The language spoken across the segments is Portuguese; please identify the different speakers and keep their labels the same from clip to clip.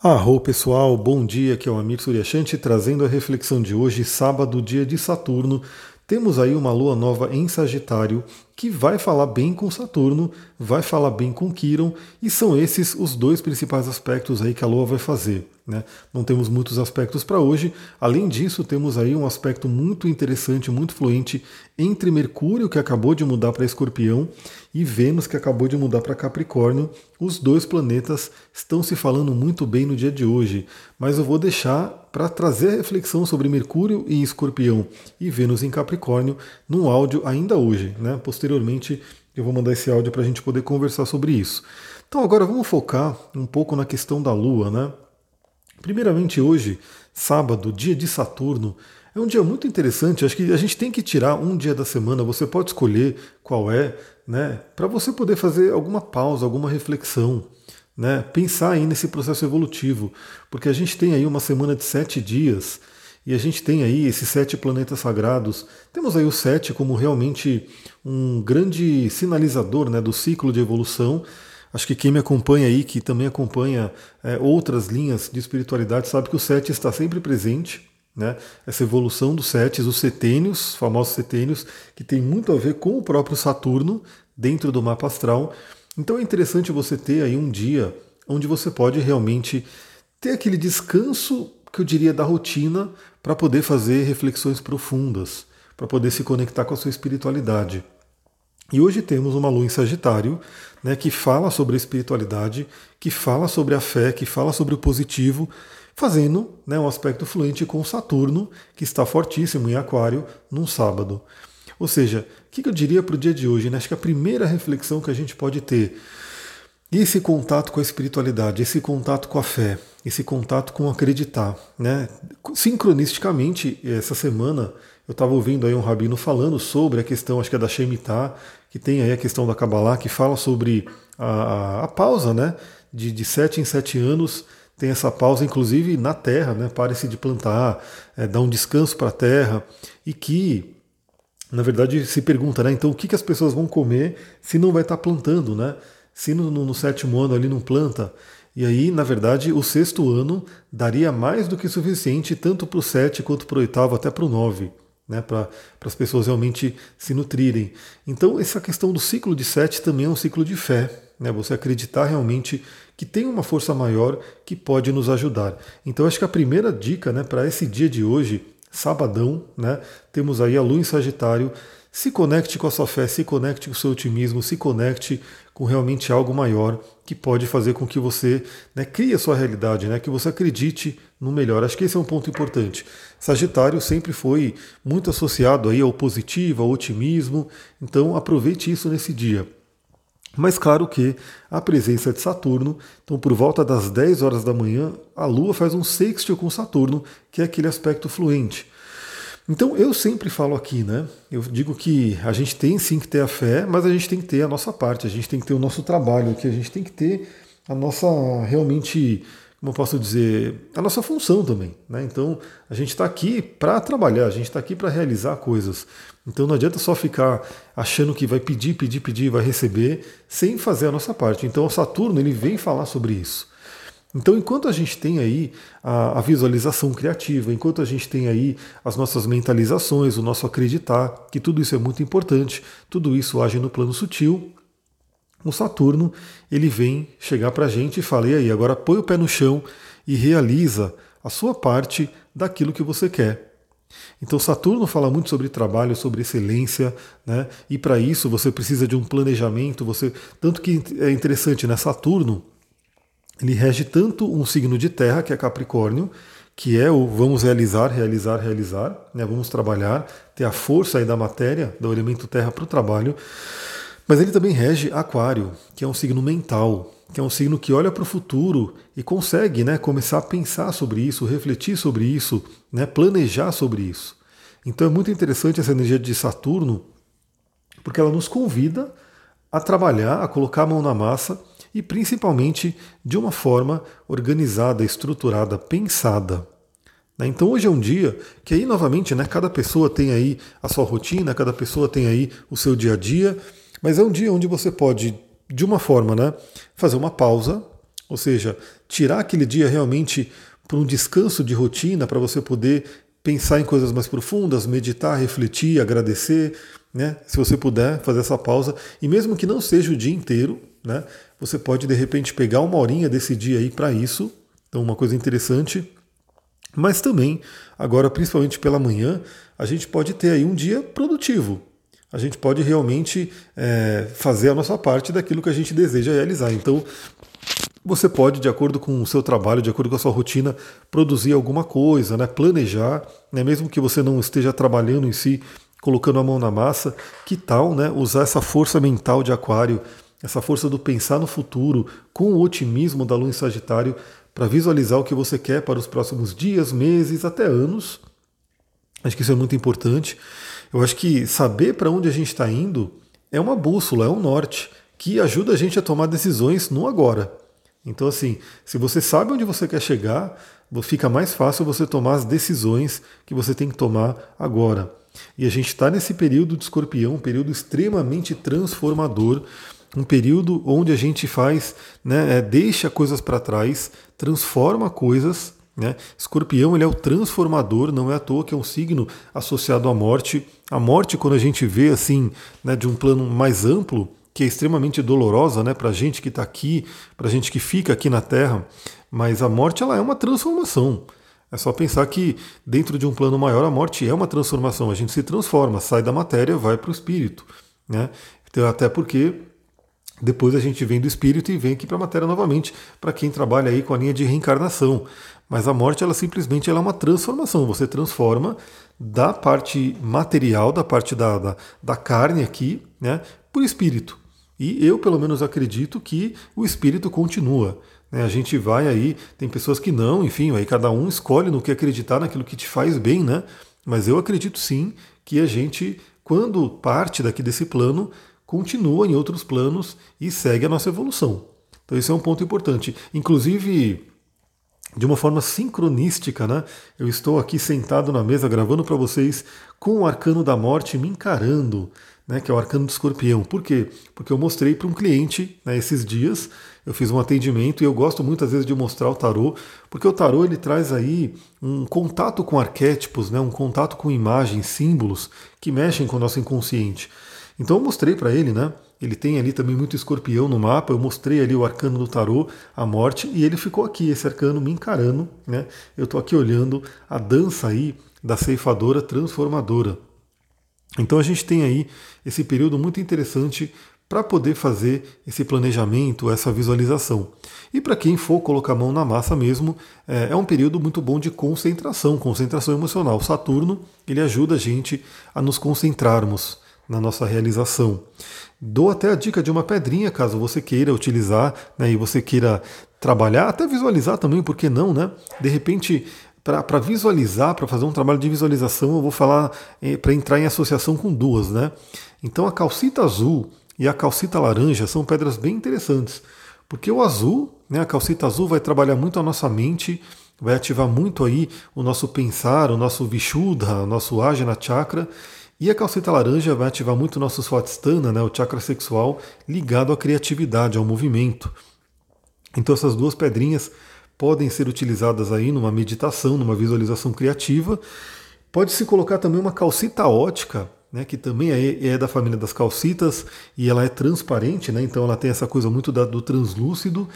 Speaker 1: Arro pessoal, bom dia, aqui é o Amir Suryashanti trazendo a reflexão de hoje, sábado, dia de Saturno. Temos aí uma lua nova em Sagitário que vai falar bem com Saturno, vai falar bem com Quiron, e são esses os dois principais aspectos aí que a lua vai fazer. Né? Não temos muitos aspectos para hoje. Além disso, temos aí um aspecto muito interessante, muito fluente entre Mercúrio, que acabou de mudar para Escorpião, e Vênus, que acabou de mudar para Capricórnio. Os dois planetas estão se falando muito bem no dia de hoje, mas eu vou deixar para trazer reflexão sobre Mercúrio em Escorpião e Vênus em Capricórnio num áudio ainda hoje. Né? Posteriormente, eu vou mandar esse áudio para a gente poder conversar sobre isso. Então, agora vamos focar um pouco na questão da Lua, né? Primeiramente, hoje, sábado, dia de Saturno, é um dia muito interessante. Acho que a gente tem que tirar um dia da semana, você pode escolher qual é, né, para você poder fazer alguma pausa, alguma reflexão. Né, pensar aí nesse processo evolutivo, porque a gente tem aí uma semana de sete dias e a gente tem aí esses sete planetas sagrados. Temos aí o sete como realmente um grande sinalizador né, do ciclo de evolução Acho que quem me acompanha aí, que também acompanha é, outras linhas de espiritualidade, sabe que o sete está sempre presente. Né? Essa evolução dos setes, os setênios, famosos setênios, que tem muito a ver com o próprio Saturno dentro do mapa astral. Então é interessante você ter aí um dia onde você pode realmente ter aquele descanso que eu diria da rotina para poder fazer reflexões profundas, para poder se conectar com a sua espiritualidade. E hoje temos uma lua em Sagitário, né, que fala sobre a espiritualidade, que fala sobre a fé, que fala sobre o positivo, fazendo né, um aspecto fluente com Saturno, que está fortíssimo em Aquário, num sábado. Ou seja, o que eu diria para o dia de hoje? Né? Acho que a primeira reflexão que a gente pode ter, esse contato com a espiritualidade, esse contato com a fé, esse contato com acreditar. Né? Sincronisticamente, essa semana eu estava ouvindo aí um rabino falando sobre a questão, acho que é da Shemitah, que tem aí a questão da Kabbalah, que fala sobre a, a, pausa, né? De, de sete em sete anos, tem essa pausa, inclusive na terra, né? Pare-se de plantar, é, dá um descanso para a terra, e que, na verdade, se pergunta, né? Então, o que, que as pessoas vão comer se não vai estar tá plantando, né? Se no, no, no sétimo ano ali não planta. E aí, na verdade, o sexto ano daria mais do que suficiente, tanto para o sete quanto para o oitavo, até para o nove né, para as pessoas realmente se nutrirem. Então, essa questão do ciclo de sete também é um ciclo de fé, né, você acreditar realmente que tem uma força maior que pode nos ajudar. Então, acho que a primeira dica né, para esse dia de hoje, sabadão, né, temos aí a lua em Sagitário. Se conecte com a sua fé, se conecte com o seu otimismo, se conecte com realmente algo maior que pode fazer com que você né, crie a sua realidade, né, que você acredite no melhor. Acho que esse é um ponto importante. Sagitário sempre foi muito associado aí ao positivo, ao otimismo, então aproveite isso nesse dia. Mas claro que a presença de Saturno, então por volta das 10 horas da manhã, a Lua faz um sextil com Saturno, que é aquele aspecto fluente. Então eu sempre falo aqui, né? Eu digo que a gente tem sim que ter a fé, mas a gente tem que ter a nossa parte, a gente tem que ter o nosso trabalho aqui, a gente tem que ter a nossa realmente, como eu posso dizer, a nossa função também. Né? Então a gente está aqui para trabalhar, a gente está aqui para realizar coisas. Então não adianta só ficar achando que vai pedir, pedir, pedir, vai receber, sem fazer a nossa parte. Então o Saturno ele vem falar sobre isso. Então, enquanto a gente tem aí a, a, visualização criativa, enquanto a gente tem aí as nossas mentalizações, o nosso acreditar, que tudo isso é muito importante, tudo isso age no plano sutil, o Saturno ele vem chegar para a gente e fala: e aí, agora põe o pé no chão e realiza a sua parte daquilo que você quer. Então Saturno fala muito sobre trabalho, sobre excelência, né? E para isso você precisa de um planejamento. Você tanto que é interessante, né? Saturno ele rege tanto um signo de terra, que é Capricórnio, que é o vamos realizar, realizar, realizar, né? vamos trabalhar, ter a força aí da matéria, do elemento terra para o trabalho, mas ele também rege Aquário, que é um signo mental, que é um signo que olha para o futuro e consegue né, começar a pensar sobre isso, refletir sobre isso, né, planejar sobre isso. Então é muito interessante essa energia de Saturno, porque ela nos convida a trabalhar, a colocar a mão na massa e principalmente de uma forma organizada, estruturada, pensada. Né? Então hoje é um dia que aí novamente, né, cada pessoa tem aí a sua rotina, cada pessoa tem aí o seu dia a dia, mas é um dia onde você pode, de uma forma, né, fazer uma pausa, Ou seja, tirar aquele dia realmente para um descanso de rotina, para você poder pensar em coisas mais profundas, meditar, refletir, agradecer, né? Se você puder fazer essa pausa, e mesmo que não seja o dia inteiro, né? Você pode de repente pegar uma horinha desse dia aí para isso. Então, uma coisa interessante. Mas também, agora principalmente pela manhã, a gente pode ter aí um dia produtivo. A gente pode realmente é, fazer a nossa parte daquilo que a gente deseja realizar. Então, você pode, de acordo com o seu trabalho, de acordo com a sua rotina, produzir alguma coisa, né? planejar, né? mesmo que você não esteja trabalhando em si, colocando a mão na massa, que tal né? usar essa força mental de aquário, essa força do pensar no futuro, com o otimismo da lua em Sagitário, para visualizar o que você quer para os próximos dias, meses, até anos. Acho que isso é muito importante. Eu acho que saber para onde a gente está indo é uma bússola, é um norte, que ajuda a gente a tomar decisões no agora. Então, assim, se você sabe onde você quer chegar, fica mais fácil você tomar as decisões que você tem que tomar agora. E a gente está nesse período de escorpião, um período extremamente transformador, um período onde a gente faz, né, é, deixa coisas para trás, transforma coisas. Né? Escorpião ele é o transformador, não é à toa que é um signo associado à morte. A morte, quando a gente vê assim, né, de um plano mais amplo, que é extremamente dolorosa né, para a gente que está aqui, para a gente que fica aqui na Terra, mas a morte ela é uma transformação. É só pensar que dentro de um plano maior a morte é uma transformação. A gente se transforma, sai da matéria, vai para o espírito. Né? Então, até porque depois a gente vem do espírito e vem aqui para a matéria novamente, para quem trabalha aí com a linha de reencarnação. Mas a morte, ela simplesmente ela é uma transformação. Você transforma da parte material, da parte da, da, da carne aqui, né, por espírito. E eu, pelo menos, acredito que o espírito continua. Né? A gente vai aí, tem pessoas que não, enfim, aí cada um escolhe no que acreditar, naquilo que te faz bem, né? Mas eu acredito sim que a gente, quando parte daqui desse plano, continua em outros planos e segue a nossa evolução. Então esse é um ponto importante. Inclusive, de uma forma sincronística, né? Eu estou aqui sentado na mesa gravando para vocês com o arcano da morte me encarando né, que é o arcano do escorpião. Por quê? Porque eu mostrei para um cliente né, esses dias, eu fiz um atendimento e eu gosto muitas vezes de mostrar o tarô, porque o tarô ele traz aí um contato com arquétipos, né, um contato com imagens, símbolos que mexem com o nosso inconsciente. Então eu mostrei para ele, né? Ele tem ali também muito escorpião no mapa. Eu mostrei ali o arcano do tarô, a morte, e ele ficou aqui, esse arcano me encarando, né? Eu estou aqui olhando a dança aí da ceifadora transformadora. Então a gente tem aí esse período muito interessante para poder fazer esse planejamento, essa visualização. E para quem for colocar a mão na massa mesmo, é, é, um período muito bom de concentração, concentração emocional. Saturno ele ajuda a gente a nos concentrarmos na nossa realização. Dou até a dica de uma pedrinha, caso você queira utilizar né, e você queira trabalhar, até visualizar também, por que não, né? De repente para visualizar, para fazer um trabalho de visualização, eu vou falar eh, para entrar em associação com duas, né? Então a calcita azul e a calcita laranja são pedras bem interessantes, porque o azul, né, a calcita azul vai trabalhar muito a nossa mente, vai ativar muito aí o nosso pensar, o nosso vishuddha, o nosso ajna chakra, e a calcita laranja vai ativar muito o nosso swadhisthana, né, o chakra sexual, ligado à criatividade, ao movimento. Então essas duas pedrinhas podem ser utilizadas aí numa meditação, numa visualização criativa. Pode-se colocar também uma calcita ótica, né, que também é, é, da família das calcitas e ela é transparente, né, então ela tem essa coisa muito da, do translúcido.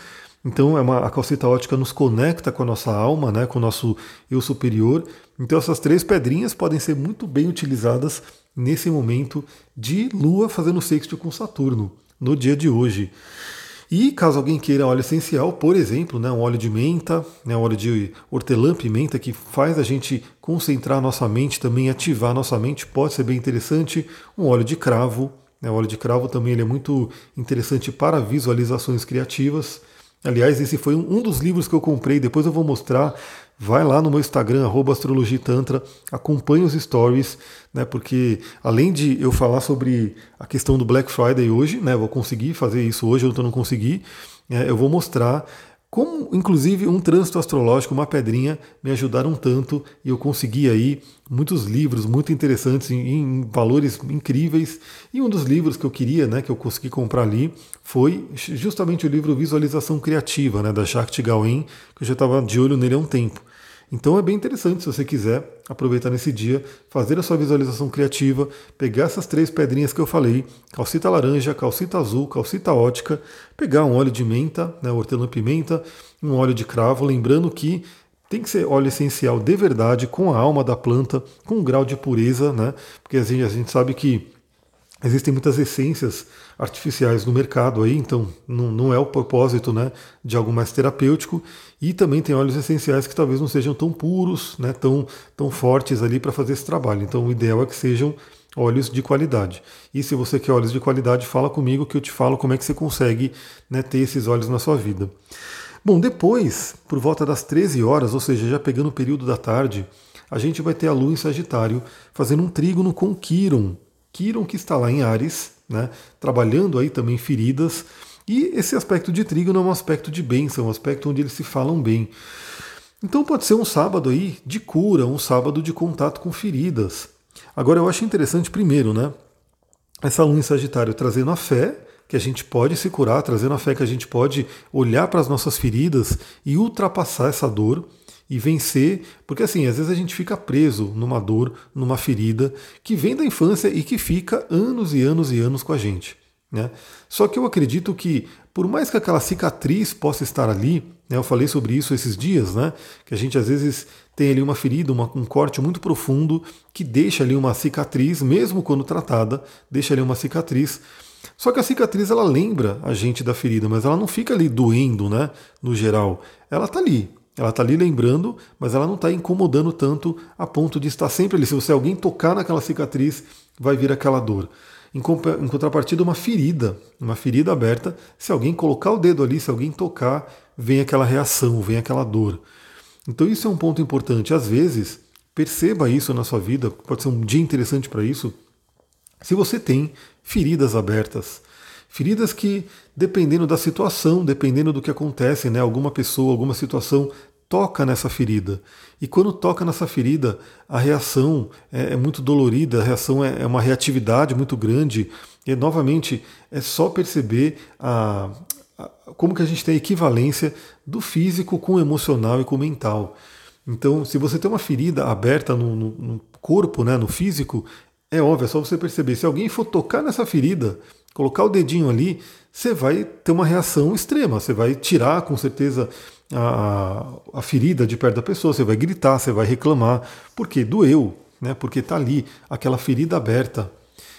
Speaker 1: Então é uma, a calcita ótica nos conecta com a nossa alma, né, com o nosso eu superior. Então essas três pedrinhas podem ser muito bem utilizadas nesse momento de Lua fazendo sexto com Saturno, no dia de hoje. E caso alguém queira óleo essencial, por exemplo, né, um óleo de menta, né, um óleo de hortelã-pimenta que faz a gente concentrar nossa mente, também ativar nossa mente, pode ser bem interessante. Um óleo de cravo, né, o óleo de cravo também ele é muito interessante para visualizações criativas. Aliás, esse foi um dos livros que eu comprei, depois eu vou mostrar. Vai lá no meu Instagram, astrologitantra, acompanhe os stories, né, porque além de eu falar sobre a questão do Black Friday hoje, né, vou conseguir fazer isso hoje, eu não consegui, é, eu vou mostrar como inclusive um trânsito astrológico, uma pedrinha, me ajudaram tanto e eu consegui aí muitos livros muito interessantes em, em, valores incríveis. E um dos livros que eu queria, né, que eu consegui comprar ali, foi justamente o livro Visualização Criativa, né, da Shakti Gawain, que eu já estava de olho nele há um tempo. Então é bem interessante se você quiser aproveitar nesse dia, fazer a sua visualização criativa, pegar essas três pedrinhas que eu falei, calcita laranja, calcita azul, calcita ótica, pegar um óleo de menta, né, hortelã-pimenta, um óleo de cravo, lembrando que tem que ser óleo essencial de verdade, com a alma da planta, com um grau de pureza, né? Porque a gente, a gente sabe que Existem muitas essências artificiais no mercado aí, então não, não, é o propósito né, de algo mais terapêutico. E também tem óleos essenciais que talvez não sejam tão puros, né, tão, tão fortes ali para fazer esse trabalho. Então o ideal é que sejam óleos de qualidade. E se você quer óleos de qualidade, fala comigo que eu te falo como é que você consegue né, ter esses óleos na sua vida. Bom, depois, por volta das 13 horas, ou seja, já pegando o período da tarde, a gente vai ter a Lua em Sagitário fazendo um trígono com Quiron, Quiron que está lá em Ares, né, trabalhando aí também feridas. E esse aspecto de trígono é um aspecto de bênção, um aspecto onde eles se falam bem. Então pode ser um sábado aí de cura, um sábado de contato com feridas. Agora eu acho interessante primeiro, né? Essa lua em Sagitário trazendo a fé, que a gente pode se curar, trazendo a fé que a gente pode olhar para as nossas feridas e ultrapassar essa dor e vencer, porque assim, às vezes a gente fica preso numa dor, numa ferida que vem da infância e que fica anos e anos e anos com a gente. Né? Só que eu acredito que, por mais que aquela cicatriz possa estar ali, né, eu falei sobre isso esses dias, né, que a gente às vezes tem ali uma ferida, uma, um corte muito profundo que deixa ali uma cicatriz, mesmo quando tratada, deixa ali uma cicatriz. Só que a cicatriz ela lembra a gente da ferida, mas ela não fica ali doendo, né, no geral. Ela está ali, ela está ali lembrando, mas ela não está incomodando tanto a ponto de estar sempre ali. Se você alguém tocar naquela cicatriz, vai vir aquela dor. Em contrapartida, uma ferida, uma ferida aberta, se alguém colocar o dedo ali, se alguém tocar, vem aquela reação, vem aquela dor. Então isso é um ponto importante. Às vezes, perceba isso na sua vida, pode ser um dia interessante para isso. Se você tem feridas abertas, Feridas que, dependendo da situação, dependendo do que acontece, né, alguma pessoa, alguma situação toca nessa ferida. E quando toca nessa ferida, a reação é, é muito dolorida, a reação é, é, uma reatividade muito grande. E, novamente, é só perceber a, a, como que a gente tem a equivalência do físico com o emocional e com o mental. Então, se você tem uma ferida aberta no, no, no corpo, né, no físico, é óbvio, é só você perceber. Se alguém for tocar nessa ferida, colocar o dedinho ali, você vai ter uma reação extrema. Você vai tirar com certeza a, a ferida de perto da pessoa, você vai gritar, você vai reclamar, porque doeu, né? porque está ali aquela ferida aberta.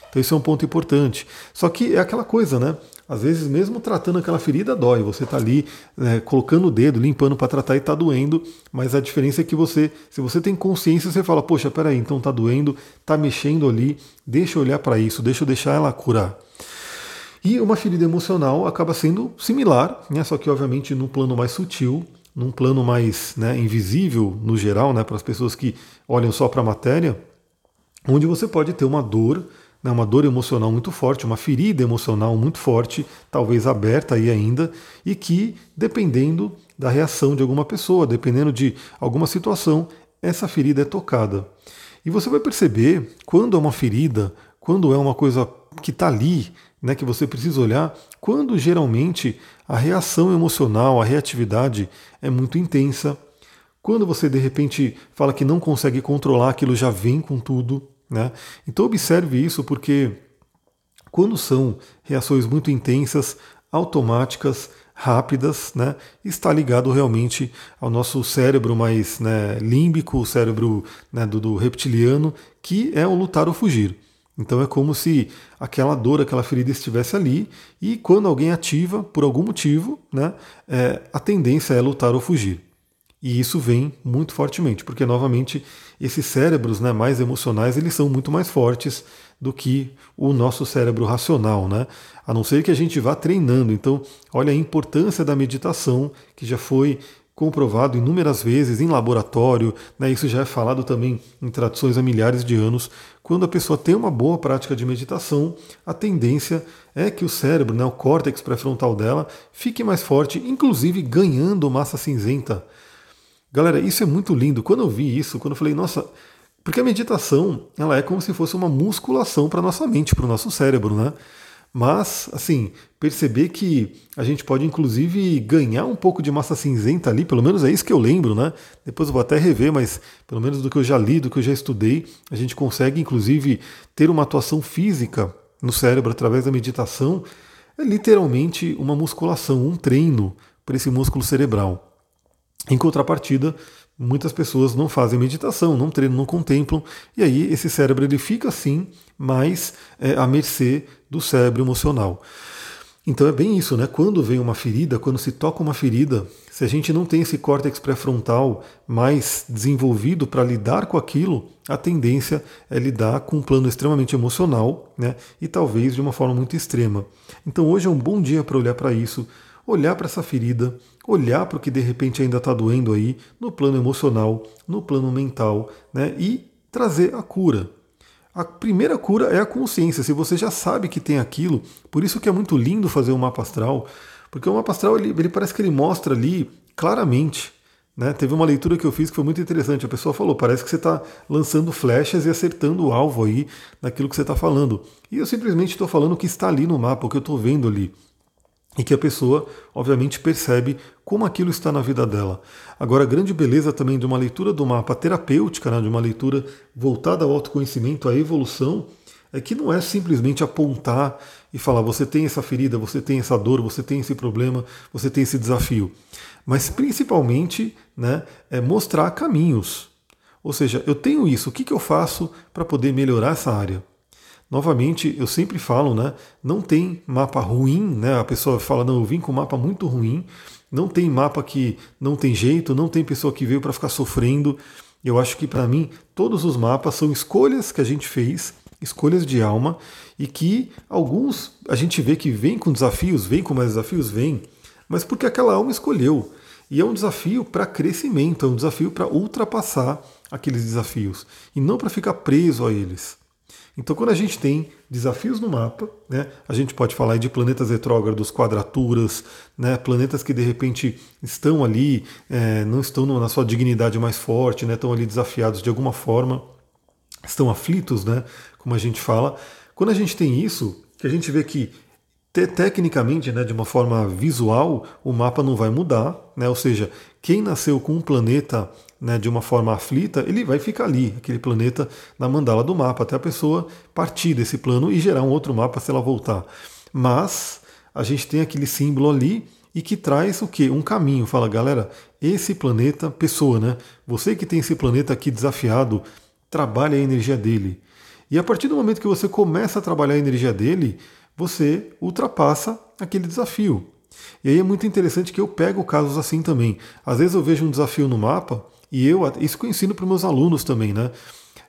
Speaker 1: Então isso é um ponto importante. Só que é aquela coisa, né? Às vezes, mesmo tratando aquela ferida, dói. Você está ali né, colocando o dedo, limpando para tratar e está doendo. Mas a diferença é que você, se você tem consciência, você fala: Poxa, peraí, então está doendo, está mexendo ali, deixa eu olhar para isso, deixa eu deixar ela curar. E uma ferida emocional acaba sendo similar, né, só que obviamente num plano mais sutil, num plano mais né, invisível no geral, né, para as pessoas que olham só para a matéria, onde você pode ter uma dor, né, uma dor emocional muito forte, uma ferida emocional muito forte, talvez aberta aí ainda, e que, dependendo da reação de alguma pessoa, dependendo de alguma situação, essa ferida é tocada. E você vai perceber quando é uma ferida, quando é uma coisa que está ali, né, que você precisa olhar, quando geralmente a reação emocional, a reatividade é muito intensa. Quando você de repente fala que não consegue controlar, aquilo já vem com tudo. Né? Então observe isso porque quando são reações muito intensas, automáticas, rápidas, né, está ligado realmente ao nosso cérebro mais né, límbico, o cérebro né, do, do reptiliano, que é o lutar ou fugir. Então é como se aquela dor, aquela ferida estivesse ali e quando alguém ativa, por algum motivo, né, é, a tendência é lutar ou fugir. E isso vem muito fortemente, porque novamente esses cérebros né, mais emocionais eles são muito mais fortes do que o nosso cérebro racional, né? A não ser que a gente vá treinando. Então, olha a importância da meditação, que já foi comprovado inúmeras vezes em laboratório, né, isso já é falado também em tradições há milhares de anos. Quando a pessoa tem uma boa prática de meditação, a tendência é que o cérebro, né, o córtex pré-frontal dela, fique mais forte, inclusive ganhando massa cinzenta. Galera, isso é muito lindo. Quando eu vi isso, quando eu falei, nossa, porque a meditação ela é como se fosse uma musculação para nossa mente, para o nosso cérebro, né? Mas, assim, perceber que a gente pode inclusive ganhar um pouco de massa cinzenta ali, pelo menos é isso que eu lembro, né? Depois eu vou até rever, mas pelo menos do que eu já li, do que eu já estudei, a gente consegue inclusive ter uma atuação física no cérebro através da meditação. É literalmente uma musculação, um treino para esse músculo cerebral. Em contrapartida, muitas pessoas não fazem meditação, não treinam, não contemplam, e aí esse cérebro ele fica assim, mais é, à mercê do cérebro emocional. Então é bem isso, né? Quando vem uma ferida, quando se toca uma ferida, se a gente não tem esse córtex pré-frontal mais desenvolvido para lidar com aquilo, a tendência é lidar com um plano extremamente emocional, né? E talvez de uma forma muito extrema. Então hoje é um bom dia para olhar para isso, olhar para essa ferida, olhar para o que de repente ainda está doendo aí no plano emocional, no plano mental, né? E trazer a cura. A primeira cura é a consciência. Se você já sabe que tem aquilo, por isso que é muito lindo fazer um mapa astral, porque o mapa astral ele, ele parece que ele mostra ali claramente. Né? Teve uma leitura que eu fiz que foi muito interessante. A pessoa falou: parece que você está lançando flechas e acertando o alvo aí naquilo que você está falando. E eu simplesmente estou falando o que está ali no mapa, o que eu estou vendo ali e que a pessoa, obviamente, percebe como aquilo está na vida dela. Agora, a grande beleza também de uma leitura do mapa terapêutica, né, de uma leitura voltada ao autoconhecimento, à evolução, é que não é simplesmente apontar e falar você tem essa ferida, você tem essa dor, você tem esse problema, você tem esse desafio. Mas principalmente né, é mostrar caminhos. Ou seja, eu tenho isso, o que, que eu faço para poder melhorar essa área? Novamente, eu sempre falo, né? Não tem mapa ruim, né? A pessoa fala, não, eu vim com um mapa muito ruim. Não tem mapa que não tem jeito, não tem pessoa que veio para ficar sofrendo. Eu acho que para mim todos os mapas são escolhas que a gente fez, escolhas de alma, e que alguns a gente vê que vem com desafios, vem com mais desafios, vem, mas porque aquela alma escolheu. E é um desafio para crescimento, é um desafio para ultrapassar aqueles desafios e não para ficar preso a eles. Então, quando a gente tem desafios no mapa, né, a gente pode falar de planetas retrógrados, quadraturas, né, planetas que de repente estão ali, é, não estão na sua dignidade mais forte, né, estão ali desafiados de alguma forma, estão aflitos, né, como a gente fala. Quando a gente tem isso, que a gente vê que tecnicamente, né, de uma forma visual, o mapa não vai mudar, né, ou seja, quem nasceu com um planeta né, de uma forma aflita, ele vai ficar ali, aquele planeta, na mandala do mapa, até a pessoa partir desse plano e gerar um outro mapa se ela voltar. Mas a gente tem aquele símbolo ali e que traz o que? Um caminho. Fala, galera, esse planeta, pessoa, né? Você que tem esse planeta aqui desafiado, trabalha a energia dele. E a partir do momento que você começa a trabalhar a energia dele, você ultrapassa aquele desafio. E aí é muito interessante que eu pego casos assim também. Às vezes eu vejo um desafio no mapa e eu, isso que eu ensino para meus alunos também, né?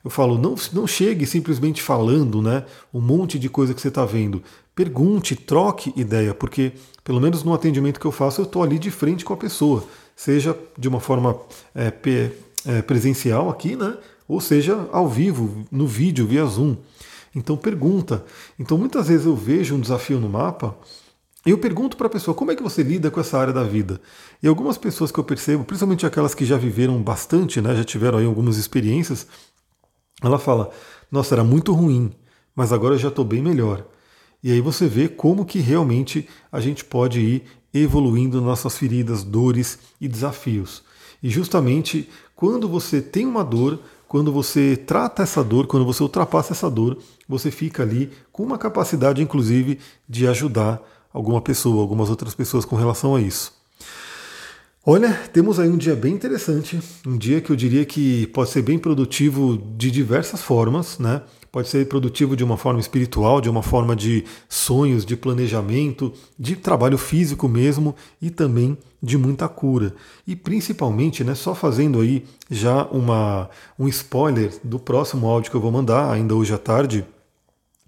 Speaker 1: Eu falo, não, não chegue simplesmente falando, né? Um monte de coisa que você está vendo. Pergunte, troque ideia, porque pelo menos no atendimento que eu faço, eu estou ali de frente com a pessoa, seja de uma forma é, é, presencial aqui, né? Ou seja, ao vivo, no vídeo, via Zoom. Então pergunta. Então muitas vezes eu vejo um desafio no mapa eu pergunto para a pessoa como é que você lida com essa área da vida. E algumas pessoas que eu percebo, principalmente aquelas que já viveram bastante, né, já tiveram aí algumas experiências, ela fala: Nossa, era muito ruim, mas agora eu já estou bem melhor. E aí você vê como que realmente a gente pode ir evoluindo nossas feridas, dores e desafios. E justamente quando você tem uma dor, quando você trata essa dor, quando você ultrapassa essa dor, você fica ali com uma capacidade, inclusive, de ajudar alguma pessoa, algumas outras pessoas com relação a isso. Olha, temos aí um dia bem interessante, um dia que eu diria que pode ser bem produtivo de diversas formas, né? Pode ser produtivo de uma forma espiritual, de uma forma de sonhos, de planejamento, de trabalho físico mesmo e também de muita cura. E principalmente, né, só fazendo aí já uma, um spoiler do próximo áudio que eu vou mandar ainda hoje à tarde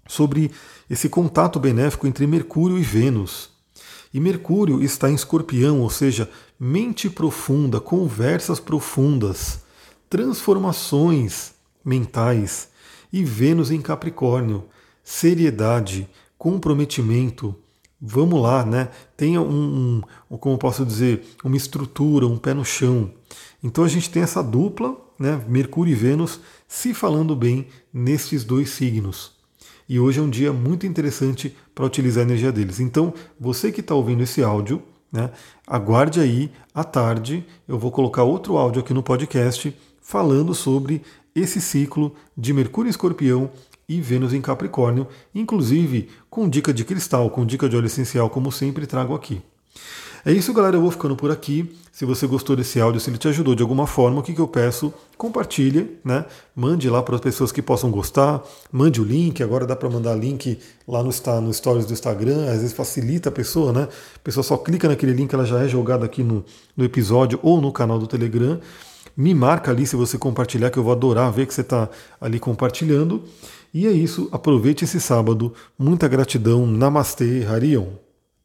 Speaker 1: sobre esse contato benéfico entre Mercúrio e Vênus. E Mercúrio está em escorpião, ou seja, mente profunda, conversas profundas, transformações mentais. E Vênus em Capricórnio, seriedade, comprometimento. Vamos lá, né? Tenha um, um, como posso dizer, uma estrutura, um pé no chão. Então a gente tem essa dupla, né? Mercúrio e Vênus se falando bem nestes dois signos. E hoje é um dia muito interessante para utilizar a energia deles. Então, você que está ouvindo esse áudio, né, aguarde aí à tarde. Eu vou colocar outro áudio aqui no podcast falando sobre esse ciclo de Mercúrio em Escorpião e Vênus em Capricórnio, inclusive com dica de cristal, com dica de óleo essencial, como sempre trago aqui. É isso, galera. Eu vou ficando por aqui. Se você gostou desse áudio, se ele te ajudou de alguma forma, o que, que eu peço? Compartilhe, né? Mande lá para as pessoas que possam gostar. Mande o link. Agora dá para mandar link lá no, no Stories do Instagram. Às vezes facilita a pessoa, né? A pessoa só clica naquele link, ela já é jogada aqui no, no episódio ou no canal do Telegram. Me marca ali se você compartilhar, que eu vou adorar ver que você está ali compartilhando. E é isso. Aproveite esse sábado. Muita gratidão. Namastê, Harion.